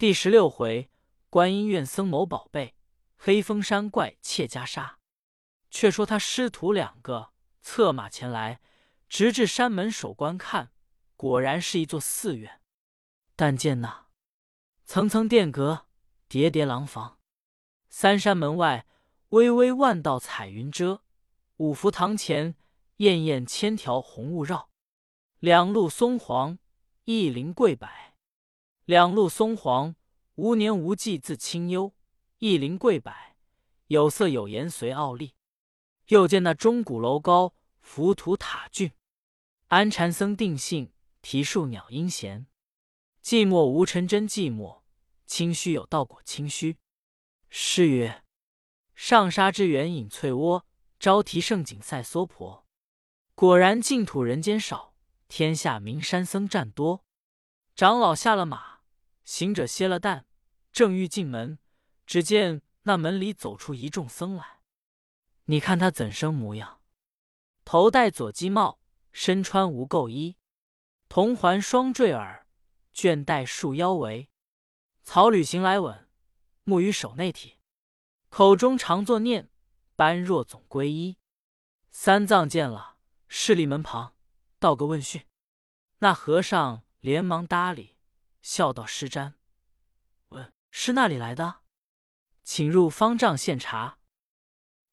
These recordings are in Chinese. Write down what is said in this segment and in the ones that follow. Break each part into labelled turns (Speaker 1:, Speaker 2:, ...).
Speaker 1: 第十六回，观音院僧谋宝贝，黑风山怪窃袈裟。却说他师徒两个策马前来，直至山门首观看，果然是一座寺院。但见那层层殿阁，叠叠廊房，三山门外巍巍万道彩云遮，五福堂前艳艳千条红雾绕。两路松黄，一林桂柏；两路松黄，无年无季自清幽；一林桂柏，有色有颜随傲立。又见那钟鼓楼高，浮屠塔峻，安禅僧定性，提树鸟音闲。寂寞无尘真寂寞，清虚有道果清虚。诗曰：“上沙之源隐翠窝，朝提胜景赛娑婆。”果然净土人间少。天下名山僧占多，长老下了马，行者歇了担，正欲进门，只见那门里走出一众僧来。你看他怎生模样？头戴左鸡帽，身穿无垢衣，铜环双坠耳，卷带束腰围。草履行来稳，木鱼手内提，口中常作念：般若总归一。三藏见了，势立门旁。道个问讯，那和尚连忙搭理，笑道：“施瞻，问是那里来的？请入方丈献茶。”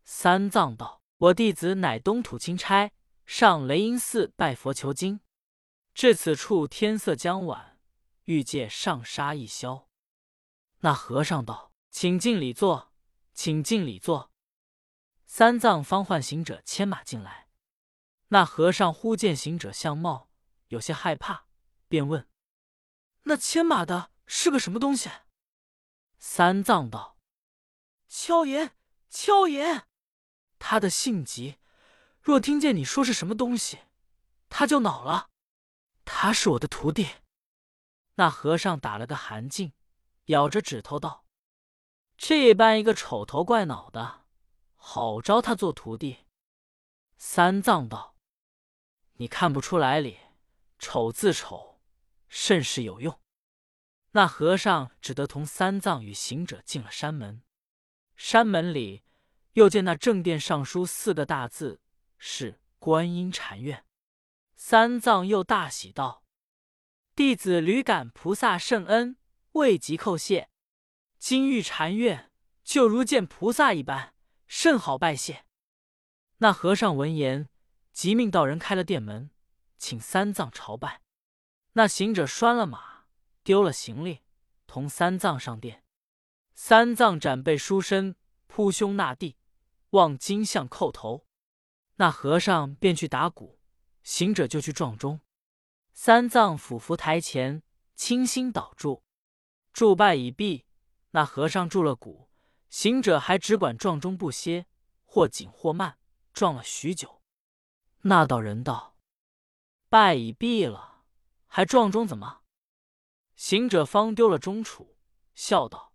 Speaker 1: 三藏道：“我弟子乃东土钦差，上雷音寺拜佛求经，至此处天色将晚，欲借上沙一宵。”那和尚道：“请进里坐，请进里坐。”三藏方唤行者牵马进来。那和尚忽见行者相貌，有些害怕，便问：“那牵马的是个什么东西？”三藏道：“敲岩，敲岩。他的性急，若听见你说是什么东西，他就恼了。他是我的徒弟。”那和尚打了个寒噤，咬着指头道：“这般一个丑头怪脑的，好招他做徒弟。”三藏道。你看不出来哩，丑字丑，甚是有用。那和尚只得同三藏与行者进了山门。山门里又见那正殿上书四个大字，是观音禅院。三藏又大喜道：“弟子屡感菩萨圣恩，未及叩谢。今遇禅院，就如见菩萨一般，甚好拜谢。”那和尚闻言。即命道人开了殿门，请三藏朝拜。那行者拴了马，丢了行李，同三藏上殿。三藏展背书身，扑胸纳地，望金像叩头。那和尚便去打鼓，行者就去撞钟。三藏俯伏台前，倾心祷祝，祝拜已毕。那和尚住了鼓，行者还只管撞钟不歇，或紧或慢，撞了许久。那道人道：“拜已毕了，还撞钟怎么？”行者方丢了钟杵，笑道：“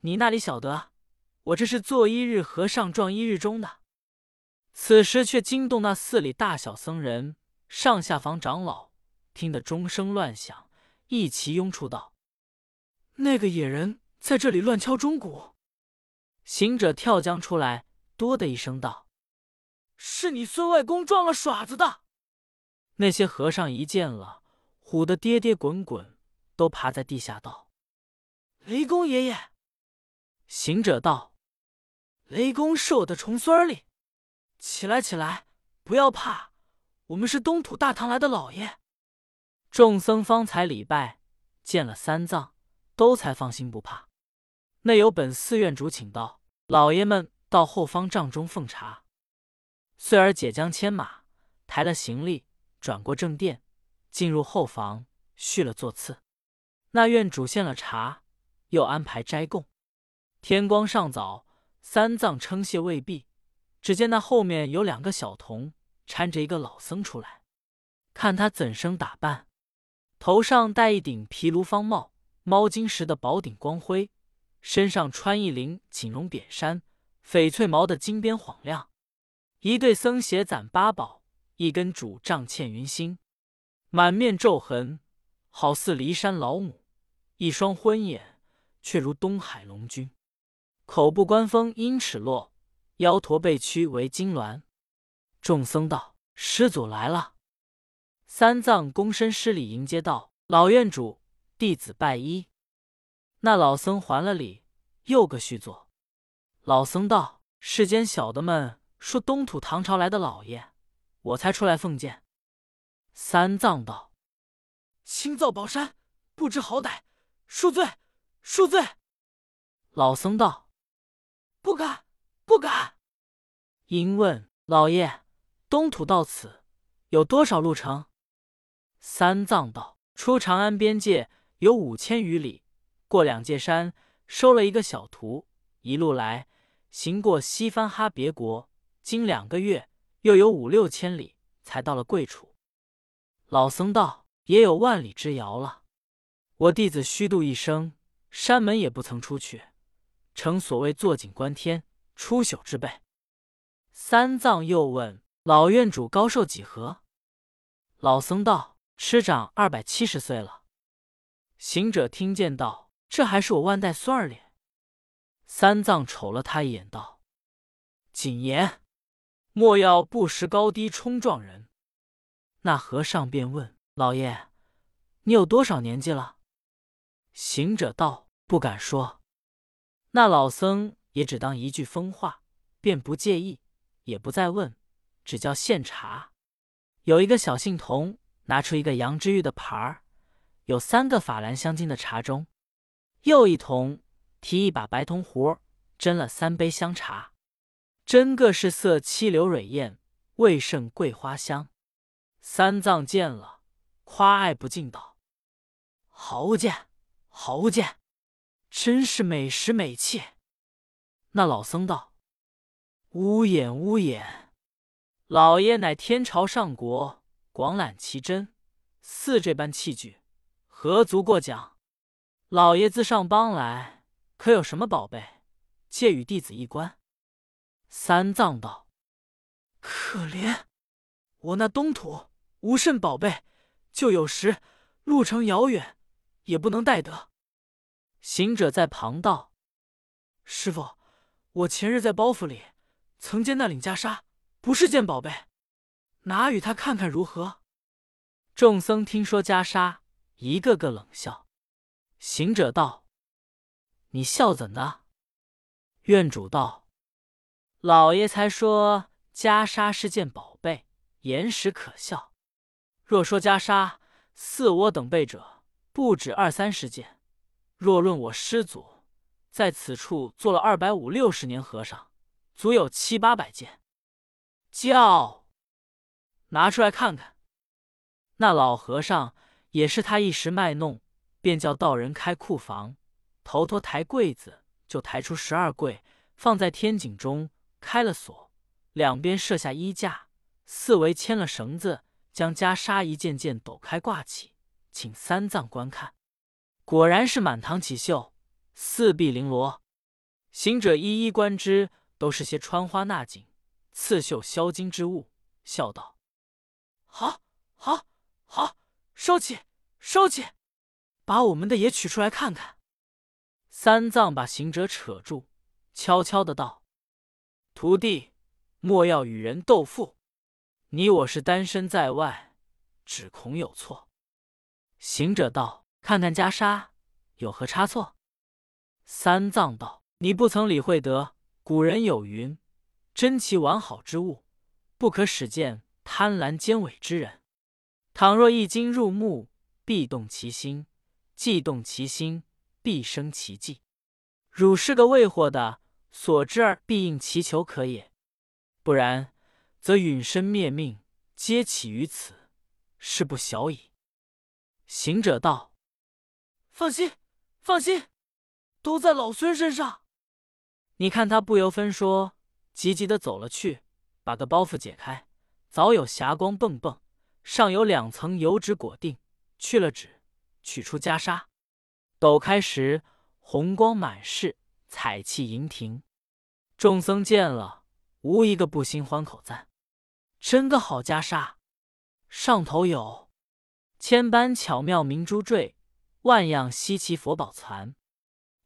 Speaker 1: 你那里晓得？我这是做一日和尚撞一日钟的。”此时却惊动那寺里大小僧人、上下房长老，听得钟声乱响，一齐拥出道：“那个野人在这里乱敲钟鼓！”行者跳将出来，哆的一声道。是你孙外公撞了耍子的。那些和尚一见了，唬得跌跌滚滚，都爬在地下道：“雷公爷爷。”行者道：“雷公是我的重孙儿哩，起来起来，不要怕，我们是东土大唐来的老爷。”众僧方才礼拜，见了三藏，都才放心不怕。内有本寺院主请到，老爷们到后方帐中奉茶。遂儿解将牵马，抬了行李，转过正殿，进入后房，续了座次。那院主献了茶，又安排斋供。天光尚早，三藏称谢未毕，只见那后面有两个小童搀着一个老僧出来，看他怎生打扮，头上戴一顶毗卢方帽，猫金石的宝顶光辉，身上穿一领锦绒扁衫，翡翠毛的金边晃亮。一对僧鞋攒八宝，一根拄杖嵌云心，满面皱痕，好似骊山老母。一双昏眼却如东海龙君，口不关风鹰齿落，腰驼背屈为金銮。众僧道：“师祖来了。”三藏躬身施礼迎接道：“老院主，弟子拜衣。”那老僧还了礼，又个续坐。老僧道：“世间小的们说东土唐朝来的老爷，我才出来奉见。”三藏道：“轻造宝山，不知好歹，恕罪，恕罪。”老僧道：“不敢，不敢。”因问老爷：“东土到此有多少路程？”三藏道：“出长安边界有五千余里，过两界山，收了一个小徒，一路来，行过西番哈别国，经两个月，又有五六千里，才到了贵处。”老僧道：“也有万里之遥了。我弟子虚度一生，山门也不曾出去，成所谓坐井观天、出朽之辈。”三藏又问：“老院主高寿几何？”老僧道：“师长二百七十岁了。”行者听见道：“这还是我万代孙儿哩。”三藏瞅了他一眼，道：“谨言，莫要不识高低，冲撞人。”那和尚便问老爷：“你有多少年纪了？”行者道：“不敢说。”那老僧也只当一句疯话，便不介意，也不再问，只叫献茶。有一个小信童拿出一个羊脂玉的盘儿，有三个法兰香金的茶盅；又一童提一把白铜壶，斟了三杯香茶，斟个是色七流蕊艳，味胜桂花香。三藏见了，夸爱不尽，道：“好物件，好物件，真是美食美器。”那老僧道：“乌眼乌眼，老爷乃天朝上国，广揽奇珍，似这般器具，何足过奖？老爷自上邦来，可有什么宝贝，借与弟子一观？”三藏道：“可怜我那东土。”无甚宝贝，就有时路程遥远，也不能带得。行者在旁道：“师傅，我前日在包袱里曾见那领袈裟，不是件宝贝，拿与他看看如何？”众僧听说袈裟，一个个冷笑。行者道：“你笑怎的？”院主道：“老爷才说袈裟是件宝贝，言实可笑。”若说袈裟，似我等辈者不止二三十件；若论我师祖，在此处做了二百五六十年和尚，足有七八百件。叫拿出来看看。那老和尚也是他一时卖弄，便叫道人开库房，头托抬柜子，就抬出十二柜，放在天井中，开了锁，两边设下衣架，四围牵了绳子。将袈裟一件件抖开挂起，请三藏观看。果然是满堂起绣，四壁绫罗。行者一一观之，都是些穿花纳锦、刺绣销金之物，笑道：“好，好，好，收起，收起，把我们的也取出来看看。”三藏把行者扯住，悄悄的道：“徒弟，莫要与人斗富。”你我是单身在外，只恐有错。行者道：“看看袈裟有何差错？”三藏道：“你不曾理会得，古人有云：珍奇完好之物，不可使见贪婪奸伪之人。倘若一经入目，必动其心；既动其心，必生其计。汝是个未惑的，所知而必应其求可也。不然。”则陨身灭命，皆起于此，是不小矣。行者道：“放心，放心，都在老孙身上。”你看他不由分说，急急的走了去，把个包袱解开，早有霞光蹦蹦，上有两层油纸裹定，去了纸，取出袈裟，抖开时，红光满室，彩气盈庭。众僧见了，无一个不心欢口赞。真个好袈裟，上头有千般巧妙明珠坠，万样稀奇佛宝残，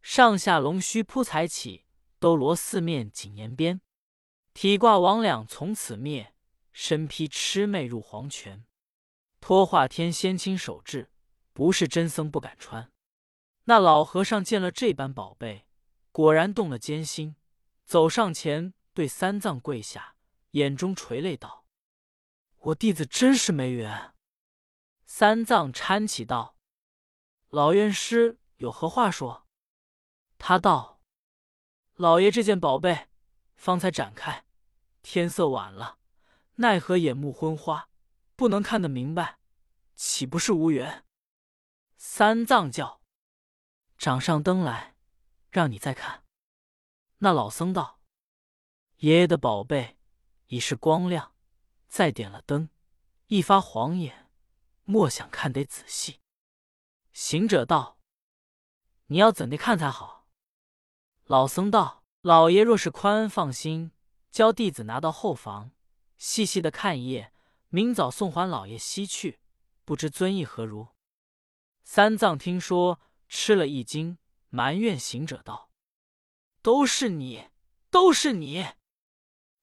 Speaker 1: 上下龙须铺彩起，兜罗四面锦沿边，体挂魍魉从此灭，身披魑魅入黄泉。托化天仙亲手制，不是真僧不敢穿。那老和尚见了这般宝贝，果然动了奸心，走上前对三藏跪下，眼中垂泪道：“我弟子真是没缘。”三藏搀起道：“老院师有何话说？”他道：“老爷这件宝贝，方才展开，天色晚了，奈何眼目昏花，不能看得明白，岂不是无缘？”三藏叫。掌上灯来，让你再看。那老僧道：“爷爷的宝贝已是光亮，再点了灯，一发晃眼，莫想看得仔细。”行者道：“你要怎的看才好？”老僧道：“老爷若是宽恩放心，教弟子拿到后房，细细的看一夜，明早送还老爷西去，不知尊意何如？”三藏听说。吃了一惊，埋怨行者道：“都是你，都是你！”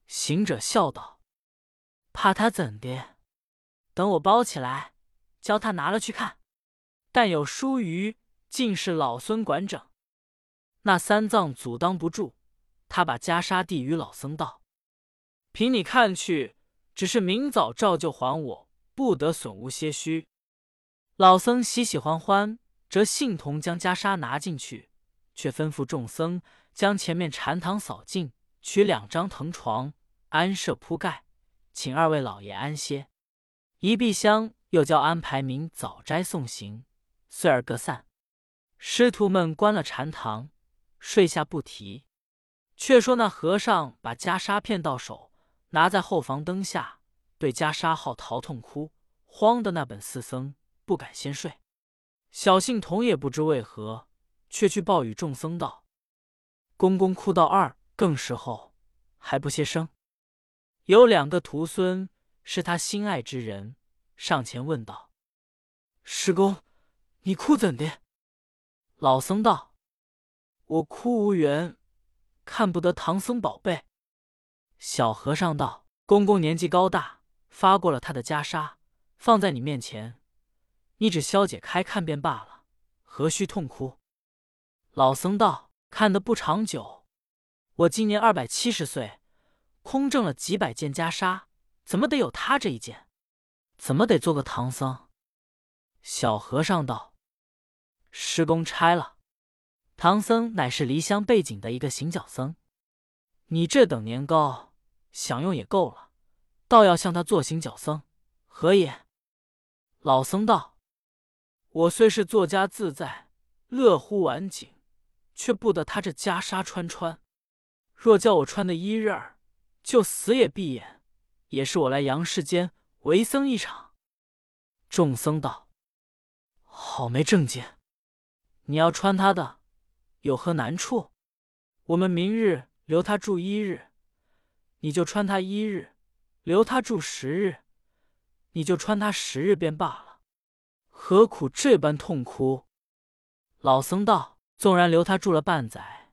Speaker 1: 行者笑道：“怕他怎的？等我包起来，教他拿了去看。但有疏虞，尽是老孙管整。”那三藏阻挡不住，他把袈裟递与老僧道：“凭你看去，只是明早照旧还我，不得损无些虚。”老僧喜喜欢欢。则信童将袈裟拿进去，却吩咐众僧将前面禅堂扫净，取两张藤床安设铺盖，请二位老爷安歇。一壁香又叫安排明早斋送行，遂而各散。师徒们关了禅堂，睡下不提。却说那和尚把袈裟骗到手，拿在后房灯下，对袈裟号嚎痛哭，慌的那本四僧不敢先睡。小信童也不知为何，却去报与众僧道：“公公哭到二更时候，还不歇声。”有两个徒孙是他心爱之人，上前问道：“师公，你哭怎的？”老僧道：“我哭无缘，看不得唐僧宝贝。”小和尚道：“公公年纪高大，发过了他的袈裟，放在你面前。”你只消解开看便罢了，何须痛哭？老僧道：“看得不长久，我今年二百七十岁，空挣了几百件袈裟，怎么得有他这一件？怎么得做个唐僧？”小和尚道：“师公差了，唐僧乃是离乡背井的一个行脚僧，你这等年高，享用也够了，倒要向他做行脚僧，何也？”老僧道。我虽是作家自在，乐乎晚景，却不得他这袈裟穿穿。若叫我穿的一日，就死也闭眼，也是我来阳世间为僧一场。众僧道：“好没正见！你要穿他的，有何难处？我们明日留他住一日，你就穿他一日；留他住十日，你就穿他十日便罢了。”何苦这般痛哭？老僧道：“纵然留他住了半载，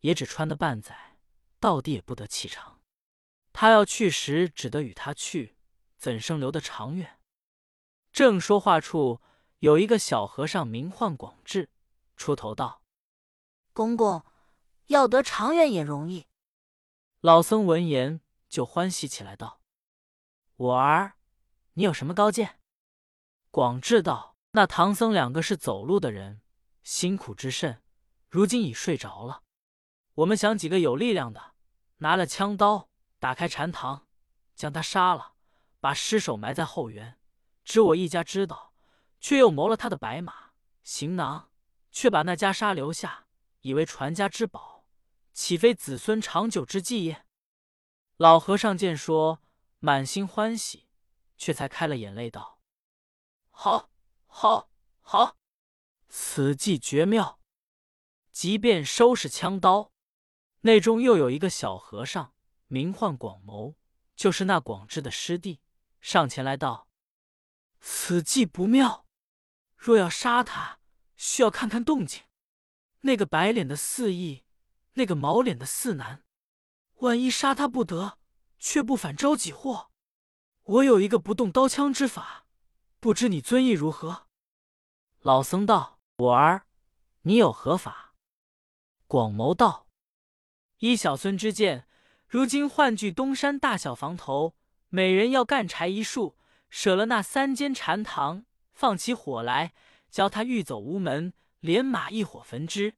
Speaker 1: 也只穿的半载，到底也不得其长。他要去时，只得与他去，怎生留得长远？”正说话处，有一个小和尚，名唤广智，出头道：“
Speaker 2: 公公要得长远也容易。”
Speaker 1: 老僧闻言就欢喜起来，道：“我儿，你有什么高见？”广智道。那唐僧两个是走路的人，辛苦之甚，如今已睡着了。我们想几个有力量的，拿了枪刀，打开禅堂，将他杀了，把尸首埋在后园。只我一家知道，却又谋了他的白马行囊，却把那袈裟留下，以为传家之宝，岂非子孙长久之计也？老和尚见说，满心欢喜，却才开了眼泪道：“好。”好，好，此计绝妙。即便收拾枪刀，内中又有一个小和尚，名唤广谋，就是那广智的师弟，上前来道：“此计不妙，若要杀他，需要看看动静。那个白脸的四义，那个毛脸的四男，万一杀他不得，却不反招己祸。我有一个不动刀枪之法，不知你尊意如何？”
Speaker 2: 老僧道：“我儿，你有何法？”
Speaker 1: 广谋道：“依小孙之见，如今换据东山大小房头，每人要干柴一束，舍了那三间禅堂，放起火来，教他欲走无门。”连马一火焚之，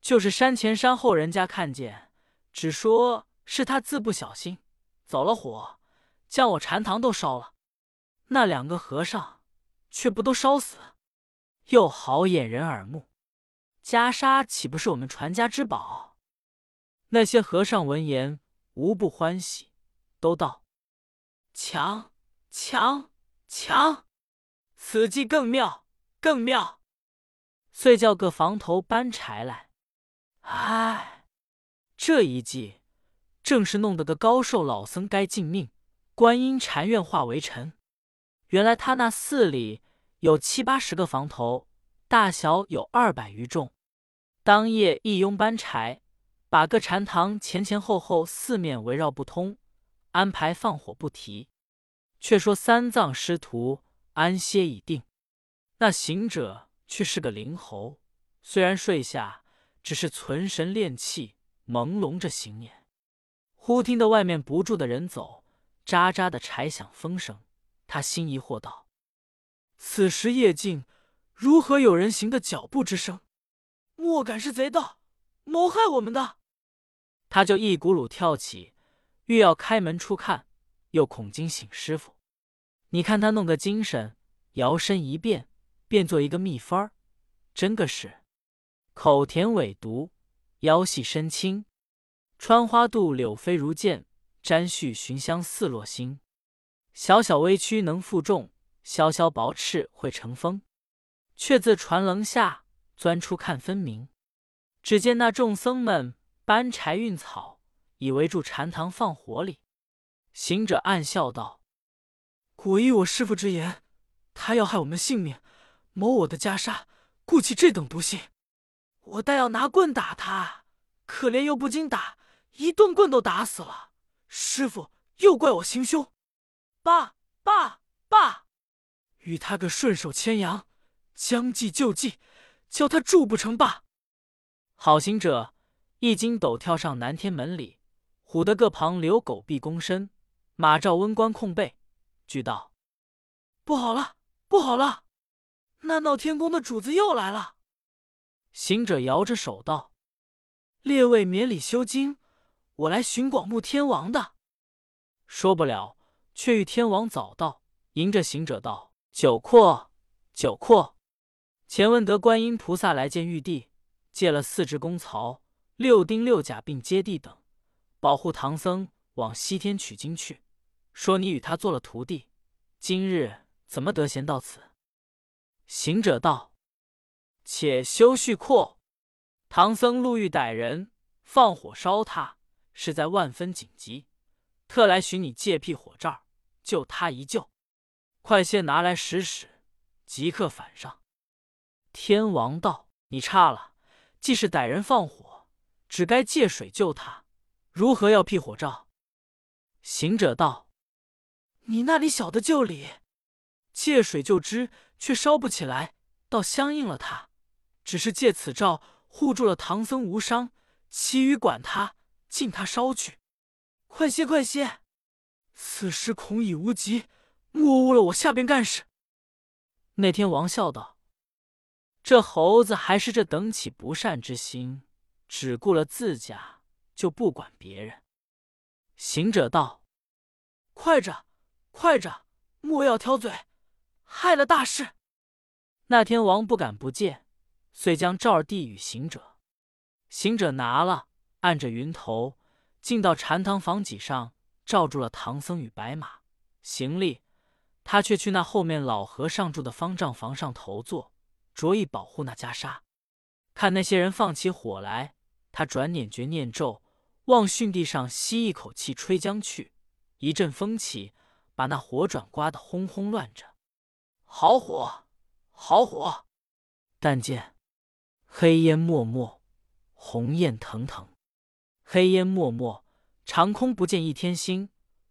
Speaker 1: 就是山前山后人家看见，只说是他自不小心走了火，将我禅堂都烧了。那两个和尚却不都烧死，又好掩人耳目。袈裟岂不是我们传家之宝？那些和尚闻言无不欢喜，都道：“强强强！此计更妙，更妙。”遂叫个房头搬柴来。唉，这一计正是弄得个高寿老僧该尽命，观音禅院化为尘。原来他那寺里有七八十个房头，大小有二百余众。当夜一拥搬柴，把个禅堂前前后后四面围绕不通，安排放火不提。却说三藏师徒安歇已定，那行者。却是个灵猴，虽然睡下，只是存神练气，朦胧着行眼。忽听得外面不住的人走，喳喳的柴响风声，他心疑惑道：“此时夜静，如何有人行的脚步之声？莫敢是贼盗谋害我们的？”他就一骨碌跳起，欲要开门出看，又恐惊醒师傅。你看他弄个精神，摇身一变。变做一个蜜蜂儿，真个是口甜尾毒，腰细身轻，穿花渡柳飞如箭，沾絮寻香似落星。小小微躯能负重，萧萧薄翅会成风。却自船棱下钻出看分明。只见那众僧们搬柴运草，以围住禅堂放火里。行者暗笑道：“果依我师傅之言，他要害我们性命。”谋我的袈裟，故起这等毒性，我待要拿棍打他，可怜又不经打，一顿棍都打死了。师傅又怪我行凶，罢罢罢，与他个顺手牵羊，将计就计，叫他住不成罢。好行者一筋斗跳上南天门里，唬得各旁留狗臂躬身，马照温官控背，俱道：不好了，不好了！那闹天宫的主子又来了。行者摇着手道：“列位免礼修经，我来寻广目天王的。”说不了，却遇天王早到，迎着行者道：“久阔，久阔。前问得观音菩萨来见玉帝，借了四只公曹、六丁六甲并接地等，保护唐僧往西天取经去。说你与他做了徒弟，今日怎么得闲到此？”行者道：“且休叙阔，唐僧路遇歹人，放火烧他，实在万分紧急，特来寻你借辟火罩，救他一救。快些拿来使使，即刻返上。”天王道：“你差了，既是歹人放火，只该借水救他，如何要辟火罩？”行者道：“你那里晓得救理？借水救之。”却烧不起来，倒相应了他。只是借此罩护住了唐僧无伤，其余管他，尽他烧去。快些，快些！此时恐已无及，莫误了我下边干事。那天王笑道：“这猴子还是这等起不善之心，只顾了自家，就不管别人。”行者道：“快着，快着，莫要挑嘴。”害了大事，那天王不敢不见，遂将赵二弟与行者。行者拿了，按着云头，进到禅堂房脊上，罩住了唐僧与白马行李。他却去那后面老和尚住的方丈房上头坐，着意保护那袈裟。看那些人放起火来，他转念觉念咒，望巽地上吸一口气，吹将去，一阵风起，把那火转刮得轰轰乱着。好火，好火！但见黑烟漠漠，红焰腾腾。黑烟漠漠，长空不见一天星；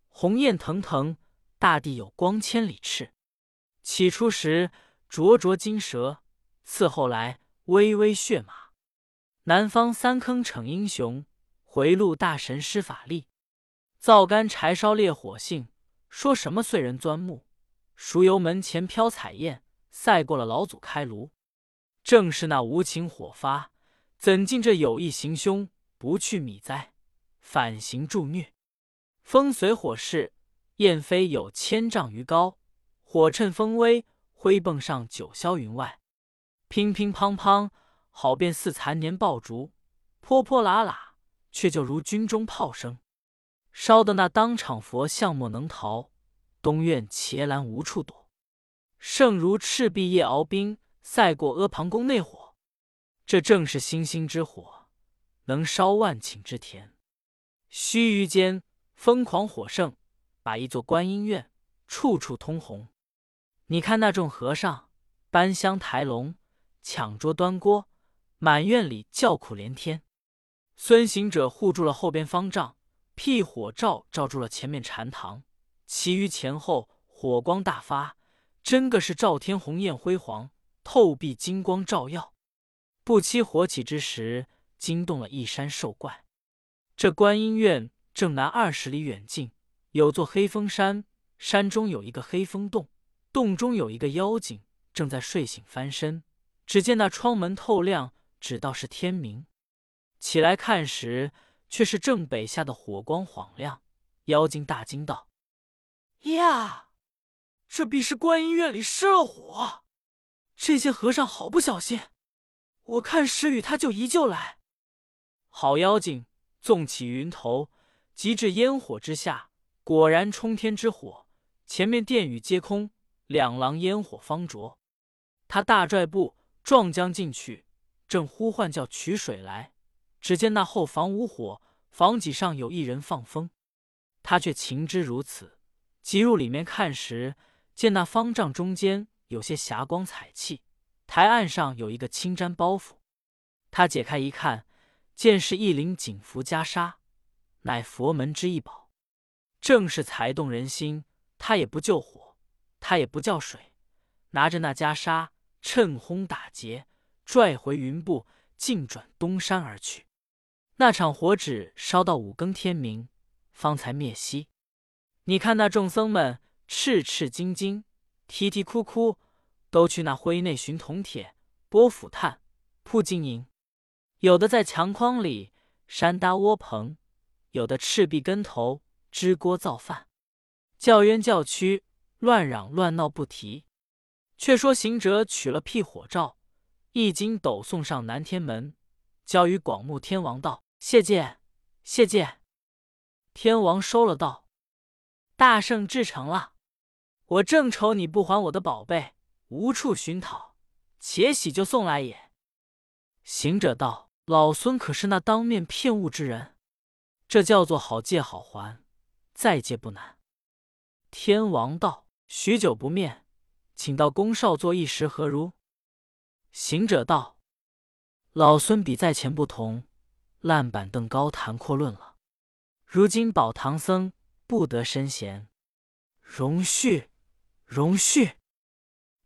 Speaker 1: 红焰腾腾，大地有光千里赤。起初时灼灼金蛇，次后来微微血马。南方三坑逞英雄，回路大神施法力。灶干柴烧烈火性，说什么碎人钻木？熟油门前飘彩焰，赛过了老祖开炉。正是那无情火发，怎禁这有意行凶？不去米灾，反行助虐。风随火势，焰飞有千丈余高。火趁风威，挥迸上九霄云外。乒乒乓乓，好便似残年爆竹；泼泼喇喇，却就如军中炮声。烧得那当场佛像莫能逃，东院伽蓝无处躲。胜如赤壁夜鏖兵，赛过阿房宫内火。这正是星星之火。能烧万顷之田，须臾间疯狂火盛，把一座观音院处处通红。你看那众和尚搬香抬龙，抢桌端锅，满院里叫苦连天。孙行者护住了后边方丈，辟火罩罩住了前面禅堂，其余前后火光大发，真个是照天红艳辉煌，透壁金光照耀。不期火起之时。惊动了一山兽怪。这观音院正南二十里远近，有座黑风山，山中有一个黑风洞，洞中有一个妖精正在睡醒翻身。只见那窗门透亮，只道是天明。起来看时，却是正北下的火光晃亮。妖精大惊道：“呀，这必是观音院里失了火！这些和尚好不小心，我看时与他就一就来。”好妖精，纵起云头，急至烟火之下，果然冲天之火。前面殿宇皆空，两廊烟火方着。他大拽步撞将进去，正呼唤叫取水来，只见那后房无火，房脊上有一人放风。他却情知如此，即入里面看时，见那方丈中间有些霞光彩气，台案上有一个青毡包袱。他解开一看。见是一领锦服袈裟，乃佛门之一宝，正是才动人心。他也不救火，他也不叫水，拿着那袈裟，趁轰打劫，拽回云步，径转东山而去。那场火只烧到五更天明，方才灭息。你看那众僧们赤赤晶晶、啼啼哭哭，都去那灰内寻铜铁、拨斧炭、铺金银。有的在墙框里山搭窝棚，有的赤壁跟头支锅造饭，叫冤叫屈，乱嚷乱闹不提。却说行者取了辟火罩，一经抖送上南天门，交与广目天王道：“谢见，谢见。”天王收了道：“大圣至诚了，我正愁你不还我的宝贝，无处寻讨，且喜就送来也。”行者道。老孙可是那当面骗物之人，这叫做好借好还，再借不难。天王道：“许久不面，请到宫少坐一时，何如？”行者道：“老孙比在前不同，烂板凳高谈阔论了。如今保唐僧不得身闲，容续，容续。”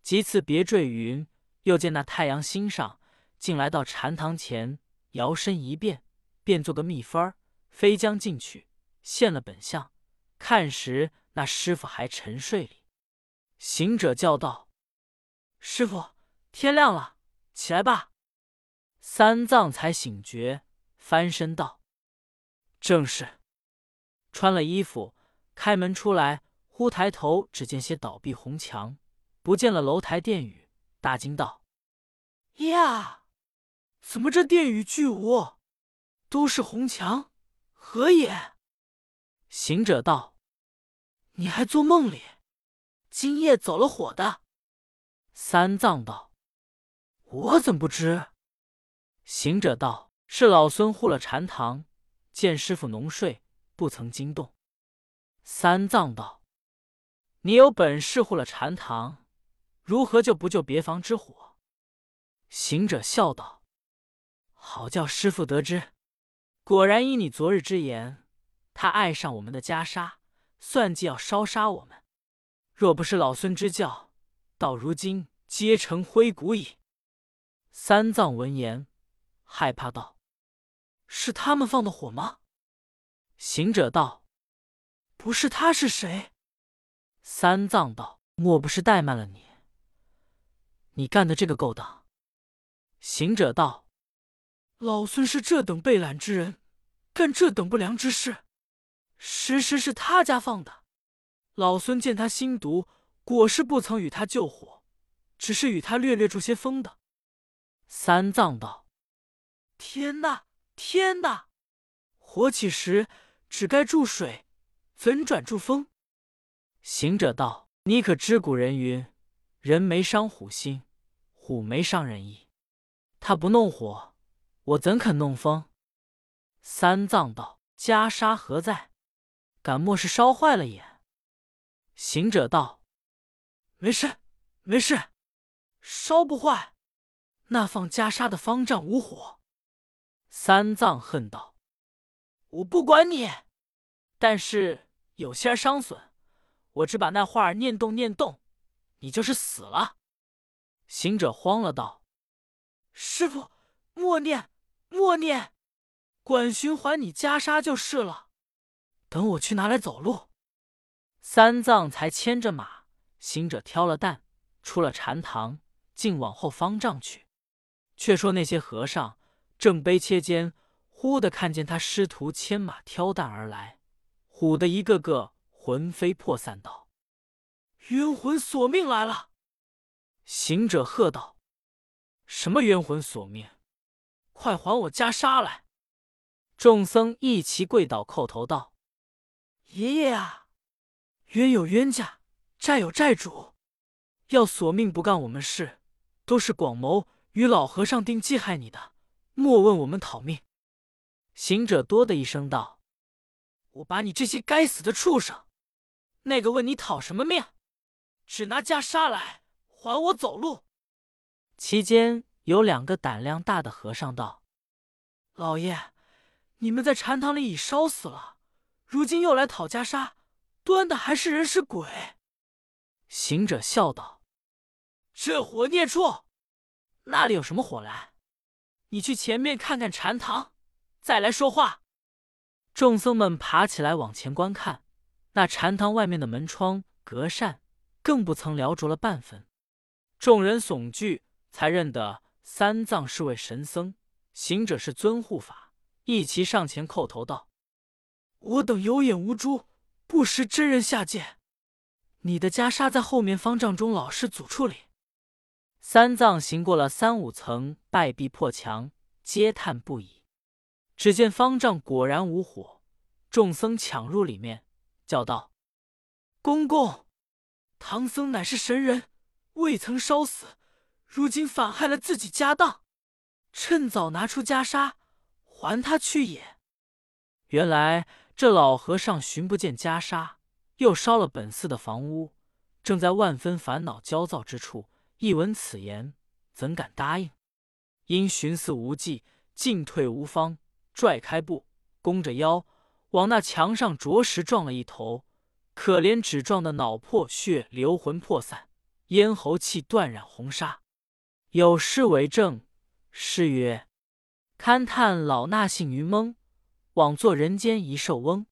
Speaker 1: 即次别坠云，又见那太阳星上，竟来到禅堂前。摇身一变，变做个蜜蜂儿，飞将进去，现了本相。看时，那师傅还沉睡里。行者叫道：“师傅，天亮了，起来吧。”三藏才醒觉，翻身道：“正是。”穿了衣服，开门出来，忽抬头只见些倒壁红墙，不见了楼台殿宇，大惊道：“呀！”怎么这殿宇俱无，都是红墙，何也？行者道：“你还做梦里？今夜走了火的。”三藏道：“我怎不知？”行者道：“是老孙护了禅堂，见师傅浓睡，不曾惊动。”三藏道：“你有本事护了禅堂，如何就不救别房之火？”行者笑道：“好叫师傅得知，果然依你昨日之言，他爱上我们的袈裟，算计要烧杀我们。若不是老孙之教，到如今皆成灰骨矣。”三藏闻言，害怕道：“是他们放的火吗？”行者道：“不是他是谁？”三藏道：“莫不是怠慢了你？你干的这个勾当？”行者道：“老孙是这等被懒之人，干这等不良之事，实实是他家放的。老孙见他心毒，果是不曾与他救火，只是与他略略助些风的。”三藏道：“天哪，天哪！火起时只该注水，怎转注风？”行者道：“你可知古人云：人没伤虎心，虎没伤人意。他不弄火，我怎肯弄风？”三藏道：“袈裟何在？敢莫是烧坏了也？”行者道：“没事，没事，烧不坏。”那放袈裟的方丈无火，三藏恨道：“我不管你，但是有些伤损，我只把那话儿念动念动，你就是死了。”行者慌了，道：“师傅，默念，默念，管寻还你袈裟就是了。等我去拿来走路。”三藏才牵着马，行者挑了担，出了禅堂，竟往后方丈去。却说那些和尚正悲切间，忽的看见他师徒牵马挑担而来，唬得一个个魂飞魄散，道：“冤魂索命来了！”行者喝道：“什么冤魂索命？快还我袈裟来！”众僧一齐跪倒叩头道：“爷爷啊，冤有冤家，债有债主，要索命不干我们事，都是广谋。”与老和尚定计害你的，莫问我们讨命。行者多的一声道：“我把你这些该死的畜生！那个问你讨什么命？只拿袈裟来还我走路。”期间有两个胆量大的和尚道：“老爷，你们在禅堂里已烧死了，如今又来讨袈裟，端的还是人是鬼？”行者笑道：“这火孽畜！”那里有什么火来？你去前面看看禅堂，再来说话。众僧们爬起来往前观看，那禅堂外面的门窗隔扇更不曾撩着了半分。众人悚惧，才认得三藏是位神僧，行者是尊护法，一齐上前叩头道：“我等有眼无珠，不识真人下界。你的袈裟在后面方丈中老师祖处里。”三藏行过了三五层拜壁破墙，嗟叹不已。只见方丈果然无火，众僧抢入里面，叫道：“公公，唐僧乃是神人，未曾烧死，如今反害了自己家当，趁早拿出袈裟还他去也。”原来这老和尚寻不见袈裟，又烧了本寺的房屋，正在万分烦恼焦躁之处。一闻此言，怎敢答应？因寻思无计，进退无方，拽开步，弓着腰，往那墙上着实撞了一头。可怜只撞得脑破血流，魂魄散，咽喉气断染红纱。有诗为证：诗曰：“堪叹老衲性愚蒙，枉做人间一寿翁。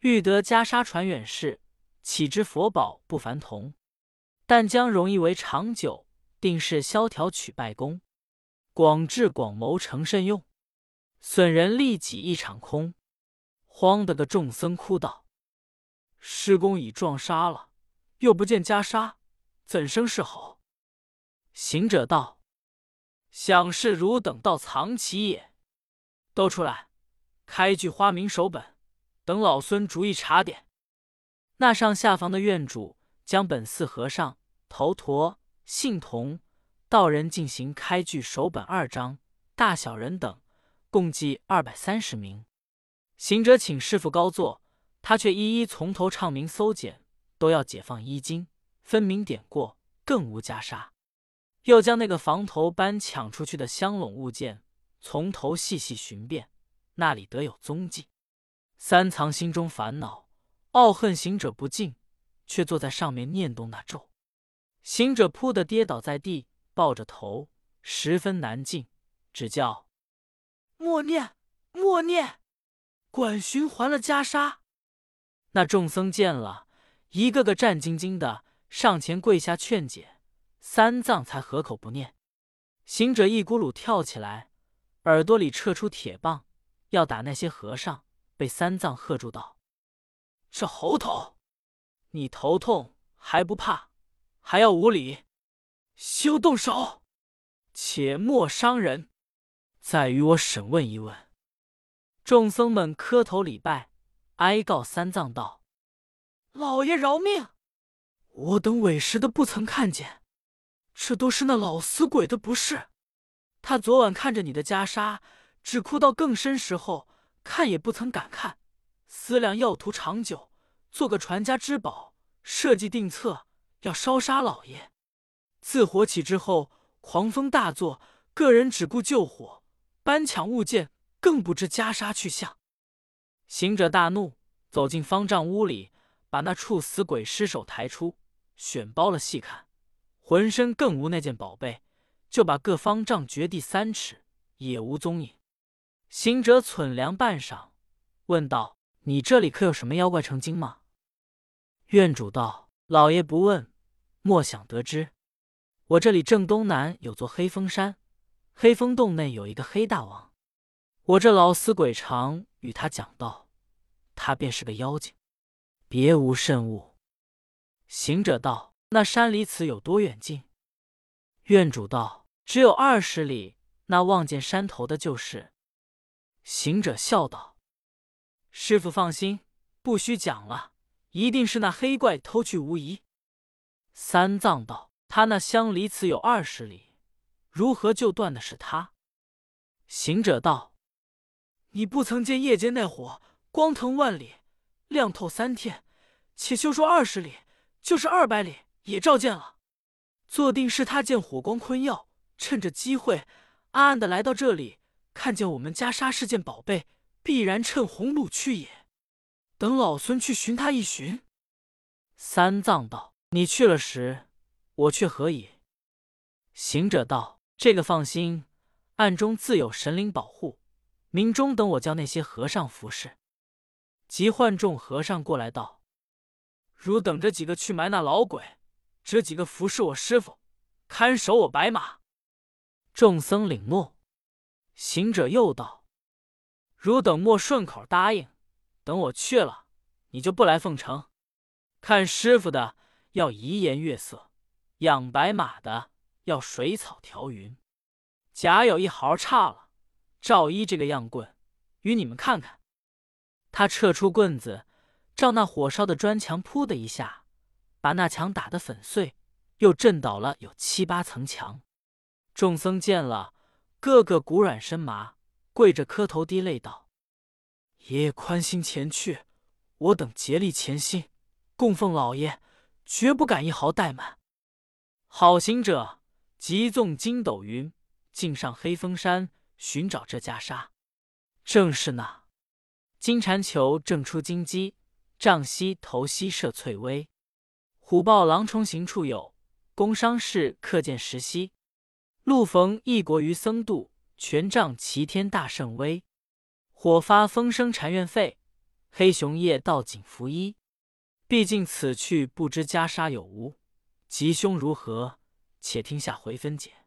Speaker 1: 欲得袈裟传远世，岂知佛宝不凡同。”但将容易为长久，定是萧条取败功。广智广谋成甚用，损人利己一场空。慌得个众僧哭道：“师公已撞杀了，又不见袈裟，怎生是好？”行者道：“想是汝等到藏起也。都出来，开具花名手本，等老孙逐一查点。”那上下房的院主将本寺和尚。头陀、信童、道人进行开具手本二章，大小人等共计二百三十名。行者请师傅高坐，他却一一从头唱名搜检，都要解放衣襟，分明点过，更无袈裟。又将那个房头般抢出去的香笼物件从头细细寻遍，那里得有踪迹。三藏心中烦恼，懊恨行者不敬，却坐在上面念动那咒。行者扑的跌倒在地，抱着头，十分难静，只叫默念默念，管循环了袈裟。那众僧见了，一个个战兢兢的上前跪下劝解，三藏才合口不念。行者一咕噜跳起来，耳朵里撤出铁棒，要打那些和尚，被三藏喝住道：“这猴头，你头痛还不怕？”还要无礼，休动手，且莫伤人。再与我审问一问。众僧们磕头礼拜，哀告三藏道：“老爷饶命！我等委实的不曾看见，这都是那老死鬼的不是。他昨晚看着你的袈裟，只哭到更深时候，看也不曾敢看。思量要图长久，做个传家之宝，设计定策。”要烧杀老爷，自火起之后，狂风大作，个人只顾救火，搬抢物件，更不知袈裟去向。行者大怒，走进方丈屋里，把那处死鬼尸首抬出，选包了细看，浑身更无那件宝贝，就把各方丈掘地三尺，也无踪影。行者忖量半晌，问道：“你这里可有什么妖怪成精吗？”院主道：“老爷不问。”莫想得知，我这里正东南有座黑风山，黑风洞内有一个黑大王。我这老死鬼常与他讲道，他便是个妖精，别无甚物。行者道：“那山离此有多远近？”院主道：“只有二十里。那望见山头的，就是。”行者笑道：“师傅放心，不需讲了，一定是那黑怪偷去无疑。”三藏道：“他那乡离此有二十里，如何就断的是他？”行者道：“你不曾见夜间那火光腾万里，亮透三天，且休说二十里，就是二百里也照见了。坐定是他见火光坤耀，趁着机会暗暗的来到这里，看见我们袈裟是件宝贝，必然趁红路去也。等老孙去寻他一寻。”三藏道。你去了时，我却何以？行者道：“这个放心，暗中自有神灵保护。明中等我叫那些和尚服侍。”即唤众和尚过来道：“如等着几个去埋那老鬼，这几个服侍我师傅，看守我白马。”众僧领诺。行者又道：“如等莫顺口答应，等我去了，你就不来奉承。看师傅的。”要怡颜悦色，养白马的要水草调匀。假有一毫差了，照依这个样棍，与你们看看。他撤出棍子，照那火烧的砖墙，噗的一下，把那墙打得粉碎，又震倒了有七八层墙。众僧见了，个个骨软身麻，跪着磕头滴泪道：“爷爷宽心前去，我等竭力前行，供奉老爷。”绝不敢一毫怠慢。好行者急纵筋斗云，径上黑风山寻找这袈裟。正是那金蝉裘正出金鸡，杖西头西射翠微。虎豹狼虫行处有，工商士客见时稀。路逢异国于僧渡，权杖齐天大圣威。火发风生禅院废，黑熊夜盗锦服衣。毕竟此去不知袈裟有无，吉凶如何，且听下回分解。